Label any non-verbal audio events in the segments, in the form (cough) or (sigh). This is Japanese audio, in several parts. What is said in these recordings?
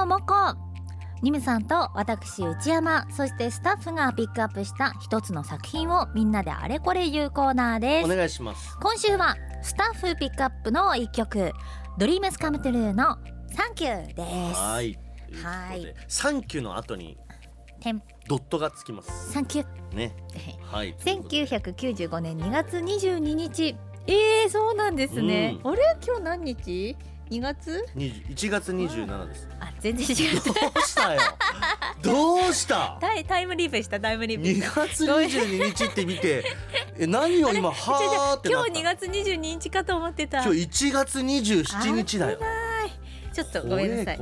のモコニムさんと私内山。そしてスタッフがピックアップした一つの作品をみんなであれこれ言うコーナーでお願いします。今週はスタッフピックアップの一曲。 DREAMS COME TRUE のサンキューです。はい。はい。サンキューの後にてんドットがつきます。サンキュー。ね。(laughs) はい。1995年2月22日。えー、そうなんですね、あれ？今日何日？2月？20 1月27です。あ全然違う。どうしたよ？(laughs) どうした？タイタイムリープしたタイムリープ。し2た月22日って見てえ何を今はーってな今日2った月22日かと思ってた。今日1月27日だよ。ちょっとごめんなさい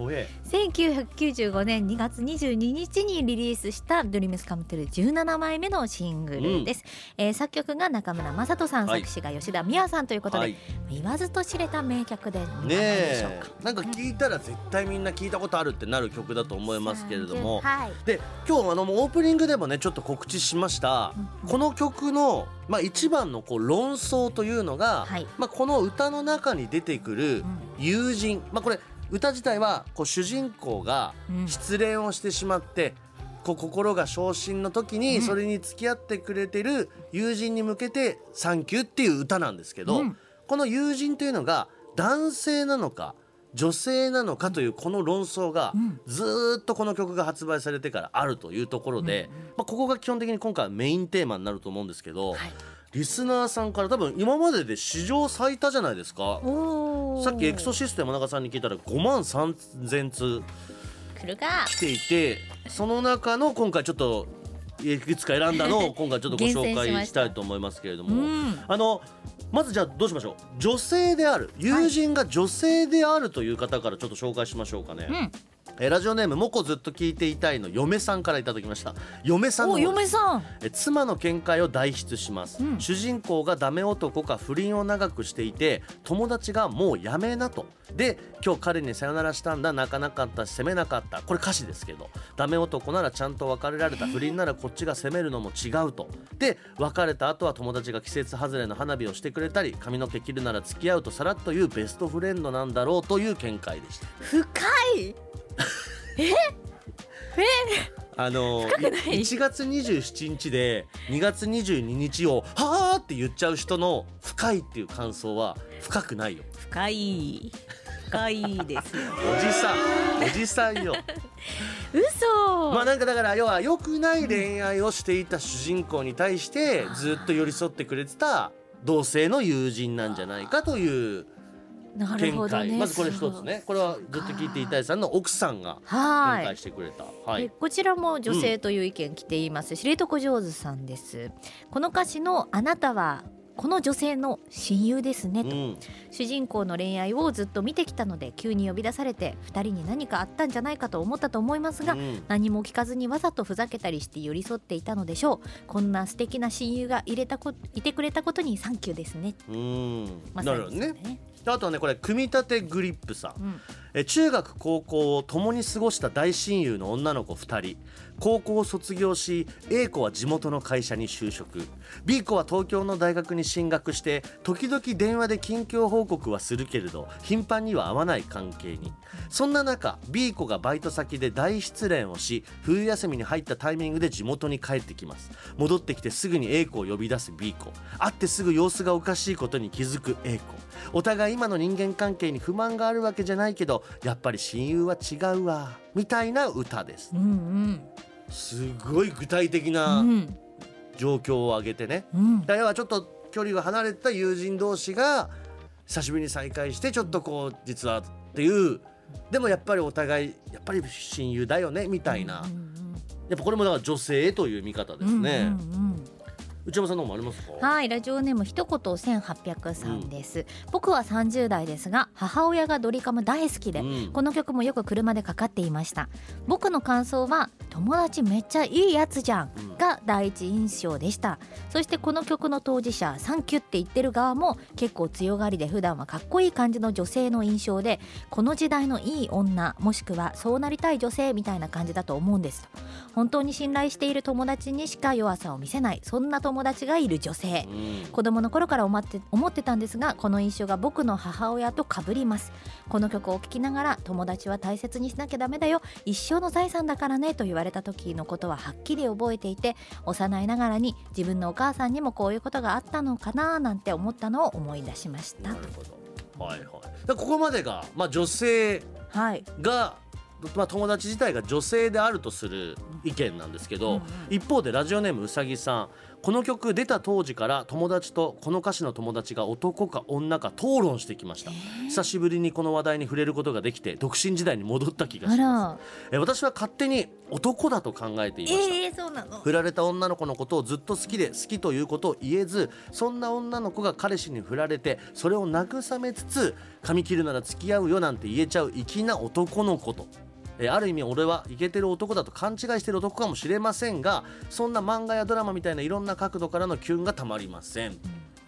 1995年2月22日にリリースした「ドリームスカムトゥル17枚目のシングルです、えー作曲が中村雅人さん、はい。作詞が吉田美和さんということで、はい。言わずと知れた名曲でね何でしょうえ。かなんか聞いたら絶対みんな聞いたことあるってなる曲だと思いますけれども。はい。で今日あのオープニングでもねちょっと告知しました。この曲の、まあ、一番のこう論争というのが、はい。まあ、この歌の中に出てくる友人、まあ、これ歌自体はこう主人公がうん。失恋をしてしまって、こう心が昇進の時にうん。それに付き合ってくれてる友人に向けて「サンキュー」っていう歌なんですけど、うん。この友人というのが男性なのか女性なのかというこの論争がうん。ずーっとこの曲が発売されてからあるというところで、まあ、ここが基本的に今回はメインテーマになると思うんですけど、はいリスナーさんから多分今までで史上最多じゃないですか。さっきエクソシステム山中さんに聞いたら5万3000通。来るか。来ていてその中の今回ちょっといくつか選んだのを (laughs) 今回ちょっとご紹介したいと思いますけれども、うんあのまずじゃあどうしましょう。女性である。友人が女性であるという方からちょっと紹介しましょうかね、うんえラジオネームもこずっと聞いていたいの嫁さんからいただきました。嫁さん嫁さん。え妻の見解を代筆します、うん。主人公がダメ男か不倫を長くしていて友達がもうやめなと。で今日彼にさよならしたんだ。泣かなかったし責めなかった。これ歌詞ですけど。ダメ男ならちゃんと別れられた。不倫ならこっちが責めるのも違うと。で別れた後は友達が季節外れの花火をしてくれたり髪の毛切るなら付き合うとさらっと言うベストフレンドなんだろうという見解でした。深い (laughs) あの深くない？1月27日で2月22日を「はあ」って言っちゃう人の「深い」っていう感想は深くないよ。深い。深いですよ。(laughs) おじさん。おじさんよ。(laughs) 嘘。まあなんかだから要は良くない恋愛をしていた主人公に対してずっと寄り添ってくれてた同性の友人なんじゃないかという見解、ほどねまずこれ一つね。これはずっと聞いていたいさんの奥さんがはい。見解してくれた。はい。でこちらも女性という意見来ています、知床上手さんです。この歌詞のあなたはこの女性の親友ですねと、うん。主人公の恋愛をずっと見てきたので急に呼び出されて2人に何かあったんじゃないかと思ったと思いますが、うん。何も聞かずにわざとふざけたりして寄り添っていたのでしょう。こんな素敵な親友が入れたこいてくれたことにサンキューですね。ね。あとはねこれ組み立てグリップさん。うん。え中学高校を共に過ごした大親友の女の子2人高校を卒業し A 子は地元の会社に就職。B 子は東京の大学に進学して時々電話で近況報告はするけれど頻繁には会わない関係に。そんな中 B 子がバイト先で大失恋をし冬休みに入ったタイミングで地元に帰ってきます。戻ってきてすぐに A 子を呼び出す B 子。会ってすぐ様子がおかしいことに気づく A 子。お互い今の人間関係に不満があるわけじゃないけどやっぱり親友は違うわみたいな歌です。うんうん。すごい具体的うなん状況を挙げてね。うん。だかはちょっと距離が離れてた友人同士が久しぶりに再会してちょっとこう実はっていう。でもやっぱりお互いやっぱり親友だよねみたいな。やっぱこれもだから女性という見方ですね、うんうんうん内山さんの方もありますか？はいラジオネーム一言1800さんです、僕は30代ですが母親がドリカム大好きで、うん。この曲もよく車でかかっていました。僕の感想は友達めっちゃいいやつじゃんうん。が第一印象でした。そしてこの曲の当事者サンキュって言ってる側も結構強がりで普段はかっこいい感じの女性の印象でこの時代のいい女もしくはそうなりたい女性みたいな感じだと思うんです。と本当に信頼している友達にしか弱さを見せない。そんな友友達がいる女性。うん。子供の頃から思って思ってたんですがこの印象が僕の母親と被ります。この曲を聴きながら友達は大切にしなきゃダメだよ。一生の財産だからねと言われた時のことははっきり覚えていて幼いながらに自分のお母さんにもこういうことがあったのかななんて思ったのを思い出しました。なるほど。はいはい。でここまでが、まあ、女性はい。が、まあ、友達自体が女性であるとする意見なんですけど、うんうん。一方でラジオネームうさぎさんこの曲出た当時から友達とこの歌詞の友達が男か女か討論してきました。久しぶりにこの話題に触れることができて独身時代に戻った気があしまら。すえ私は勝手に男だと考えていました、えー、そうなの？振られた女の子のことをずっと好きで好きということを言えずそんな女の子が彼氏に振られてそれを慰めつつ髪切るなら付き合うよなんて言えちゃう粋な男の子と。えある意味俺はイケてる男だと勘違いしてる男かもしれませんがそんな漫画やドラマみたいないろんな角度からのキュンがたまりません。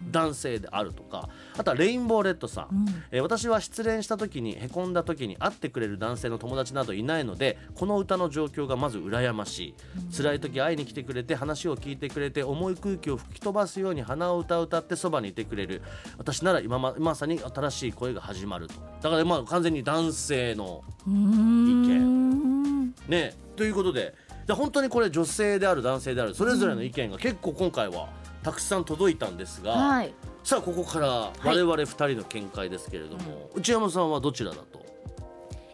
男性であるとかあとはレインボーレッドさん、うん。えー私は失恋した時にへこんだ時に会ってくれる男性の友達などいないのでこの歌の状況がまず羨ましい、辛い時会いに来てくれて話を聞いてくれて重い空気を吹き飛ばすように鼻を歌う歌ってそばにいてくれる。私なら今ままさに新しい恋が始まると。だからまあ完全に男性のうーん。ね。ということでで本当にこれ女性である男性であるそれぞれの意見が結構今回はたくさん届いたんですが、はい。さあここから我々2人の見解ですけれども、内山さんはどちらだと？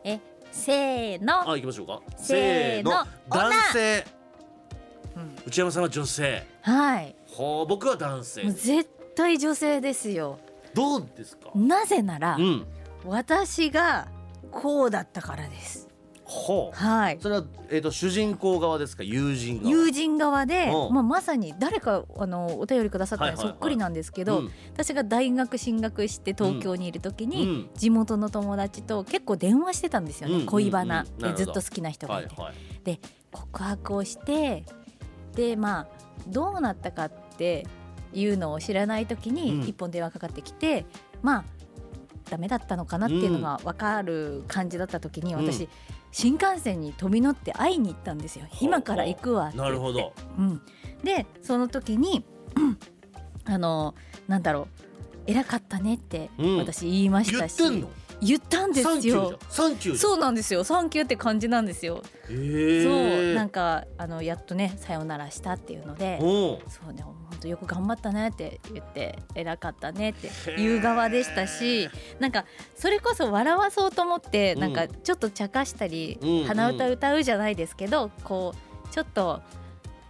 えせーの。あ行きましょうか。せーの。男性、うん。内山さんは女性。はい。ほう僕は男性。絶対女性ですよ。どうですか？なぜなら、うん。私がこうだったからですほう。はい。それは、えー、と主人公側ですか？友人側？友人側で、うん。まあ、まさに誰かあのお便りくださったはいはいはい。らそっくりなんですけど、うん。私が大学進学して東京にいる時に、うん。地元の友達と結構電話してたんですよね、うん。恋バナ。でずっと好きな人がて、はいいはい。で告白をしてでまあどうなったかっていうのを知らない時うん。に一本電話かかってきて、まあダメだったのかなっていうのが分かる感じだった時にうん。私、新幹線に飛び乗って会いに行ったんですよ。今から行くわって。なるほど。うん、でその時に (clears throat) あのなんだろう。偉かったねってうん。私言いまし言たし、ってんの？言ったんですよ。サンキューそうなんですよ。サンキューって感じなんですよ、そうなんかあのやっとねさよならしたっていうのでそうね本当よく頑張ったねって言って偉かったねって言う側でしたしなんかそれこそ笑わそうと思ってうん。なんかちょっと茶化したり、うん。鼻歌歌うじゃないですけどこうちょっと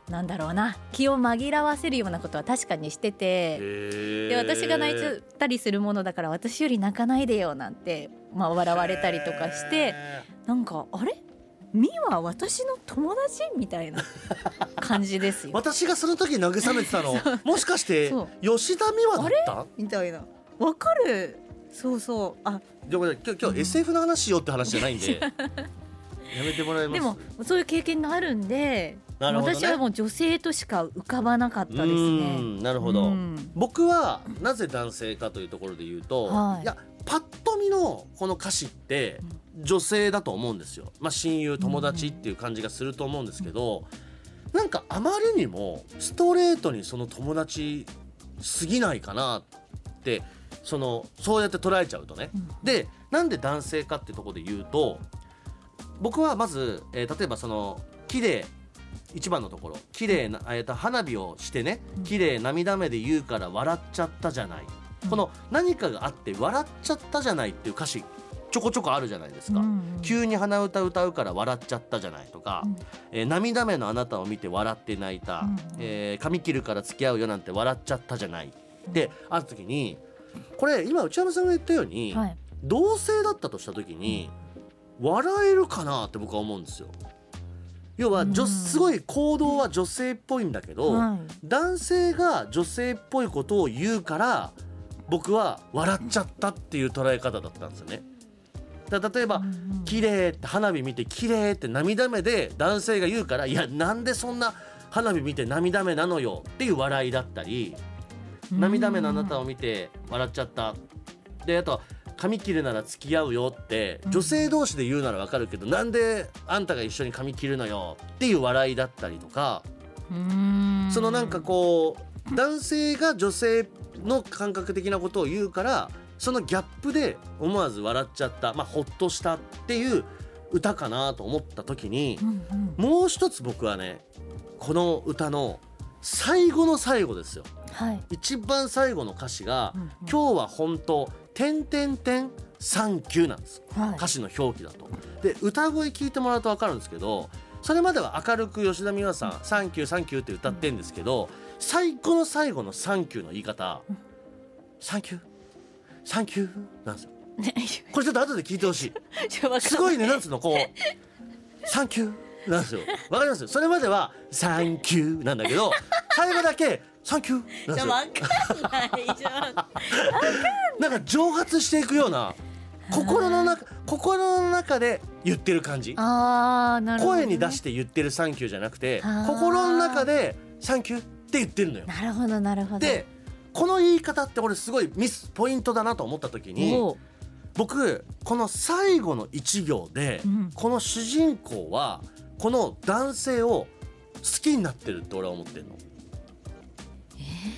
なんだろうな。気を紛らわせるようなことは確かにしてて。でで私が泣いちゃったりするものだから私より泣かないでよなんて、まあ、笑われたりとかしてなんかあれ？ミは私の友達？みたいな (laughs) 感じですよ。私がその時慰めてたの (laughs) もしかして吉田美和だった？みたいな。わかる？そうそう。あ。でもね今日今日 SF の話しようって話じゃないんで。(laughs) やめてもらえます。でもそういう経験があるんで、なるほどね。私はもう女性としか浮かばなかったですね。うんなるほど、うん。僕はなぜ男性かというところで言うと、はい。やパッと見のこの歌詞って女性だと思うんですよ、まあ、親友友達っていう感じがすると思うんですけど、なんかあまりにもストレートにその友達すぎないかなってそのそうやって捉えちゃうとね、うん。でなんで男性かってところで言うと僕はまず、えー例えばその綺麗一番のところ。綺麗な、えーと花火をしてねうん。綺麗涙目で言うから笑っちゃったじゃない、うん。この何かがあって笑っちゃったじゃないっていう歌詞ちょこちょこあるじゃないですか、うん急に鼻歌歌うから笑っちゃったじゃないとか、うん。えー涙目のあなたを見て笑って泣いた、うんえー髪切るから付き合うよなんて笑っちゃったじゃないってあった時にこれ今内山さんが言ったように、はい。同性だったとした時に笑えるかなって僕は思うんですよ。要は女うんすごい行動は女性っぽいんだけど、はい。男性が女性っぽいことを言うから僕は笑っちゃったっていう捉え方だったんですよね。だ例えば、綺麗って花火見て綺麗って涙目で男性が言うからいやなんでそんな花火見て涙目なのよっていう笑いだったり涙目のあなたを見て笑っちゃった。であと髪切るなら付き合うよってうん女性同士で言うならわかるけどなんであんたが一緒に髪切るのよっていう笑いだったりとかうん。そのなんかこう男性が女性の感覚的なことを言うからそのギャップで思わず笑っちゃったまあほっとしたっていう歌かなと思った時にうんうん。もう一つ僕はねこの歌の最後の最後ですよ。はい。一番最後の歌詞がうんうん「今日は本当点点点サンキュー」なんです。はい。歌詞の表記だと。で歌声聞いてもらうと分かるんですけどそれまでは明るく吉田美和さん「サンキューサンキュー」って歌ってんですけど最後の最後の「サンキュー」の言い方うん「サンキュー？サンキュー」なんですよ。ねこれちょっと後で聞いてほしい。(laughs) すごいねなんつうのこう「サンキュー」なんですよ。わかります？それまでは「サンキュー」なんだけど最後だけ「サンキュー」。じゃわかんないじゃんなんか蒸発していくような心の中心の中で言ってる感じ。あーなるほどね、声に出して言ってる「サンキュー」じゃなくて心の中で「サンキュー」って言ってるのよ。なるほどなるほどでこの言い方って俺すごいミスポイントだなと思った時に僕この最後の1行で、うんこの主人公はこの男性を好きになってるって俺は思ってるの。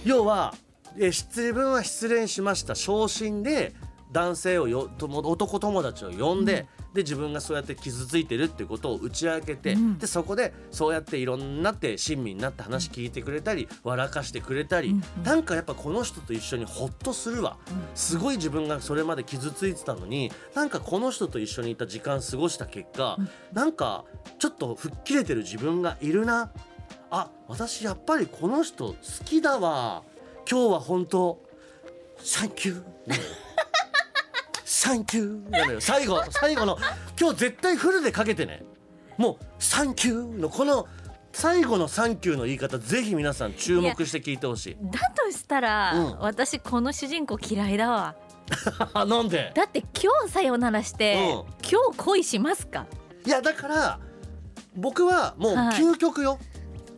要は、えー自分は失恋しました。昇進で男性をよとも男友達を呼んで、で自分がそうやって傷ついてるっていうことを打ち明けて、うん。でそこでそうやっていろんなって親身になって話聞いてくれたり笑かしてくれたり、うんうん。なんかやっぱこの人と一緒にホッとするわ、すごい自分がそれまで傷ついてたのになんかこの人と一緒にいた時間過ごした結果、うん。なんかちょっと吹っ切れてる自分がいるなあ私やっぱりこの人好きだわ。今日は本当サンキューサンキューなのよ。最後最後の今日絶対フルでかけてね。もうサンキューのこの最後のサンキューの言い方ぜひ皆さん注目して聞いてほしい。だとしたら、うん。私この主人公嫌いだわ。(laughs) なんで？だって今日さよならして、うん。今日恋しますか、いやだから僕はもうはい。究極よ、うん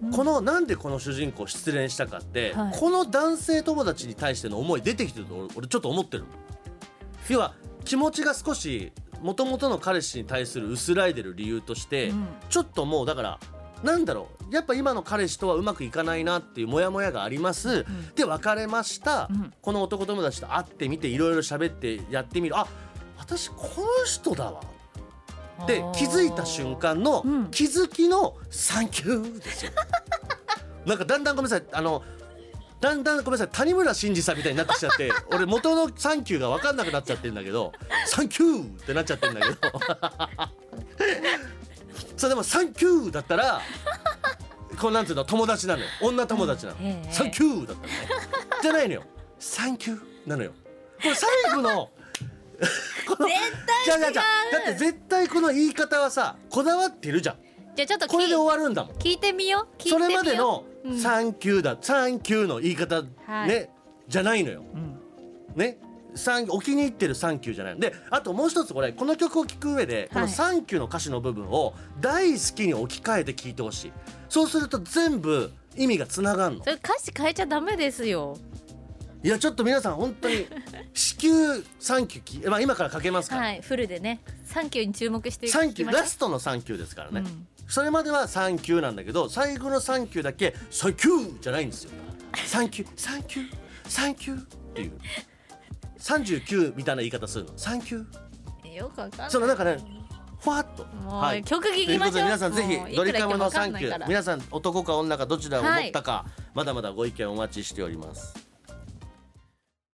このなんでこの主人公失恋したかって、はい。この男性友達に対しての思い出てきてると俺俺ちょっと思ってる要は気持ちが少しもともとの彼氏に対する薄らいでる理由として、うん。ちょっともうだからなんだろう。やっぱ今の彼氏とはうまくいかないなっていうモヤモヤがあります、ん。で別れました、うん。この男友達と会ってみていろいろ喋ってやってみる。あ私この人だわで気づいた瞬間のうん。気づきの「サンキュー」ですよ。(laughs) なんかだんだんごめんなさい。あのだんだんごめんなさい。谷村新司さんみたいになってきちゃって (laughs) 俺元の「サンキュー」が分かんなくなっちゃってるんだけど「サンキュー」ってなっちゃってるんだけど。(laughs) そうでも「サンキュー」だったらこうなんていうの友達なのよ。女友達なの。サンキュー」だったらね。じゃないのよ「サンキュー」なのよ。これ最後の絶じゃあじゃあじゃあだって絶対この言い方はさこだわってるじゃん。じゃあちょっとこれで終わるんだもん。聞いてみよう。それまでのう。ん「サンキュー」だ「サンキュー」の言い方はい。ねじゃないのよ。うん。ね。サンお気に入ってる「サンキュー」じゃない。のであともう一つこれこの曲を聴く上でこの「はいサンキュー」の歌詞の部分を大好きに置き換えて聴いてほしい。そうすると全部意味がつながんの。それ歌詞変えちゃダメですよいやちょっと皆さん本当に至急「サンキューき」まあ今からかけますから、はいフルでね。サンキューに注目してサンキューラスストの「サンキュー」ですからね、うん。それまでは「サンキュー」なんだけど最後の「サンキュー」だけ「サンキュー」じゃないんですよ「サンキューサンキューサンキュー」っていう。39みたいな言い方するの「サンキューよくわかんない」そのなんかねふわっと。もう、曲聞きましょう。ということで皆さんぜひドリカムの「いくら言ってもわかサンキューんないから」皆さん男か女かどちらを思ったか、まだまだご意見お待ちしております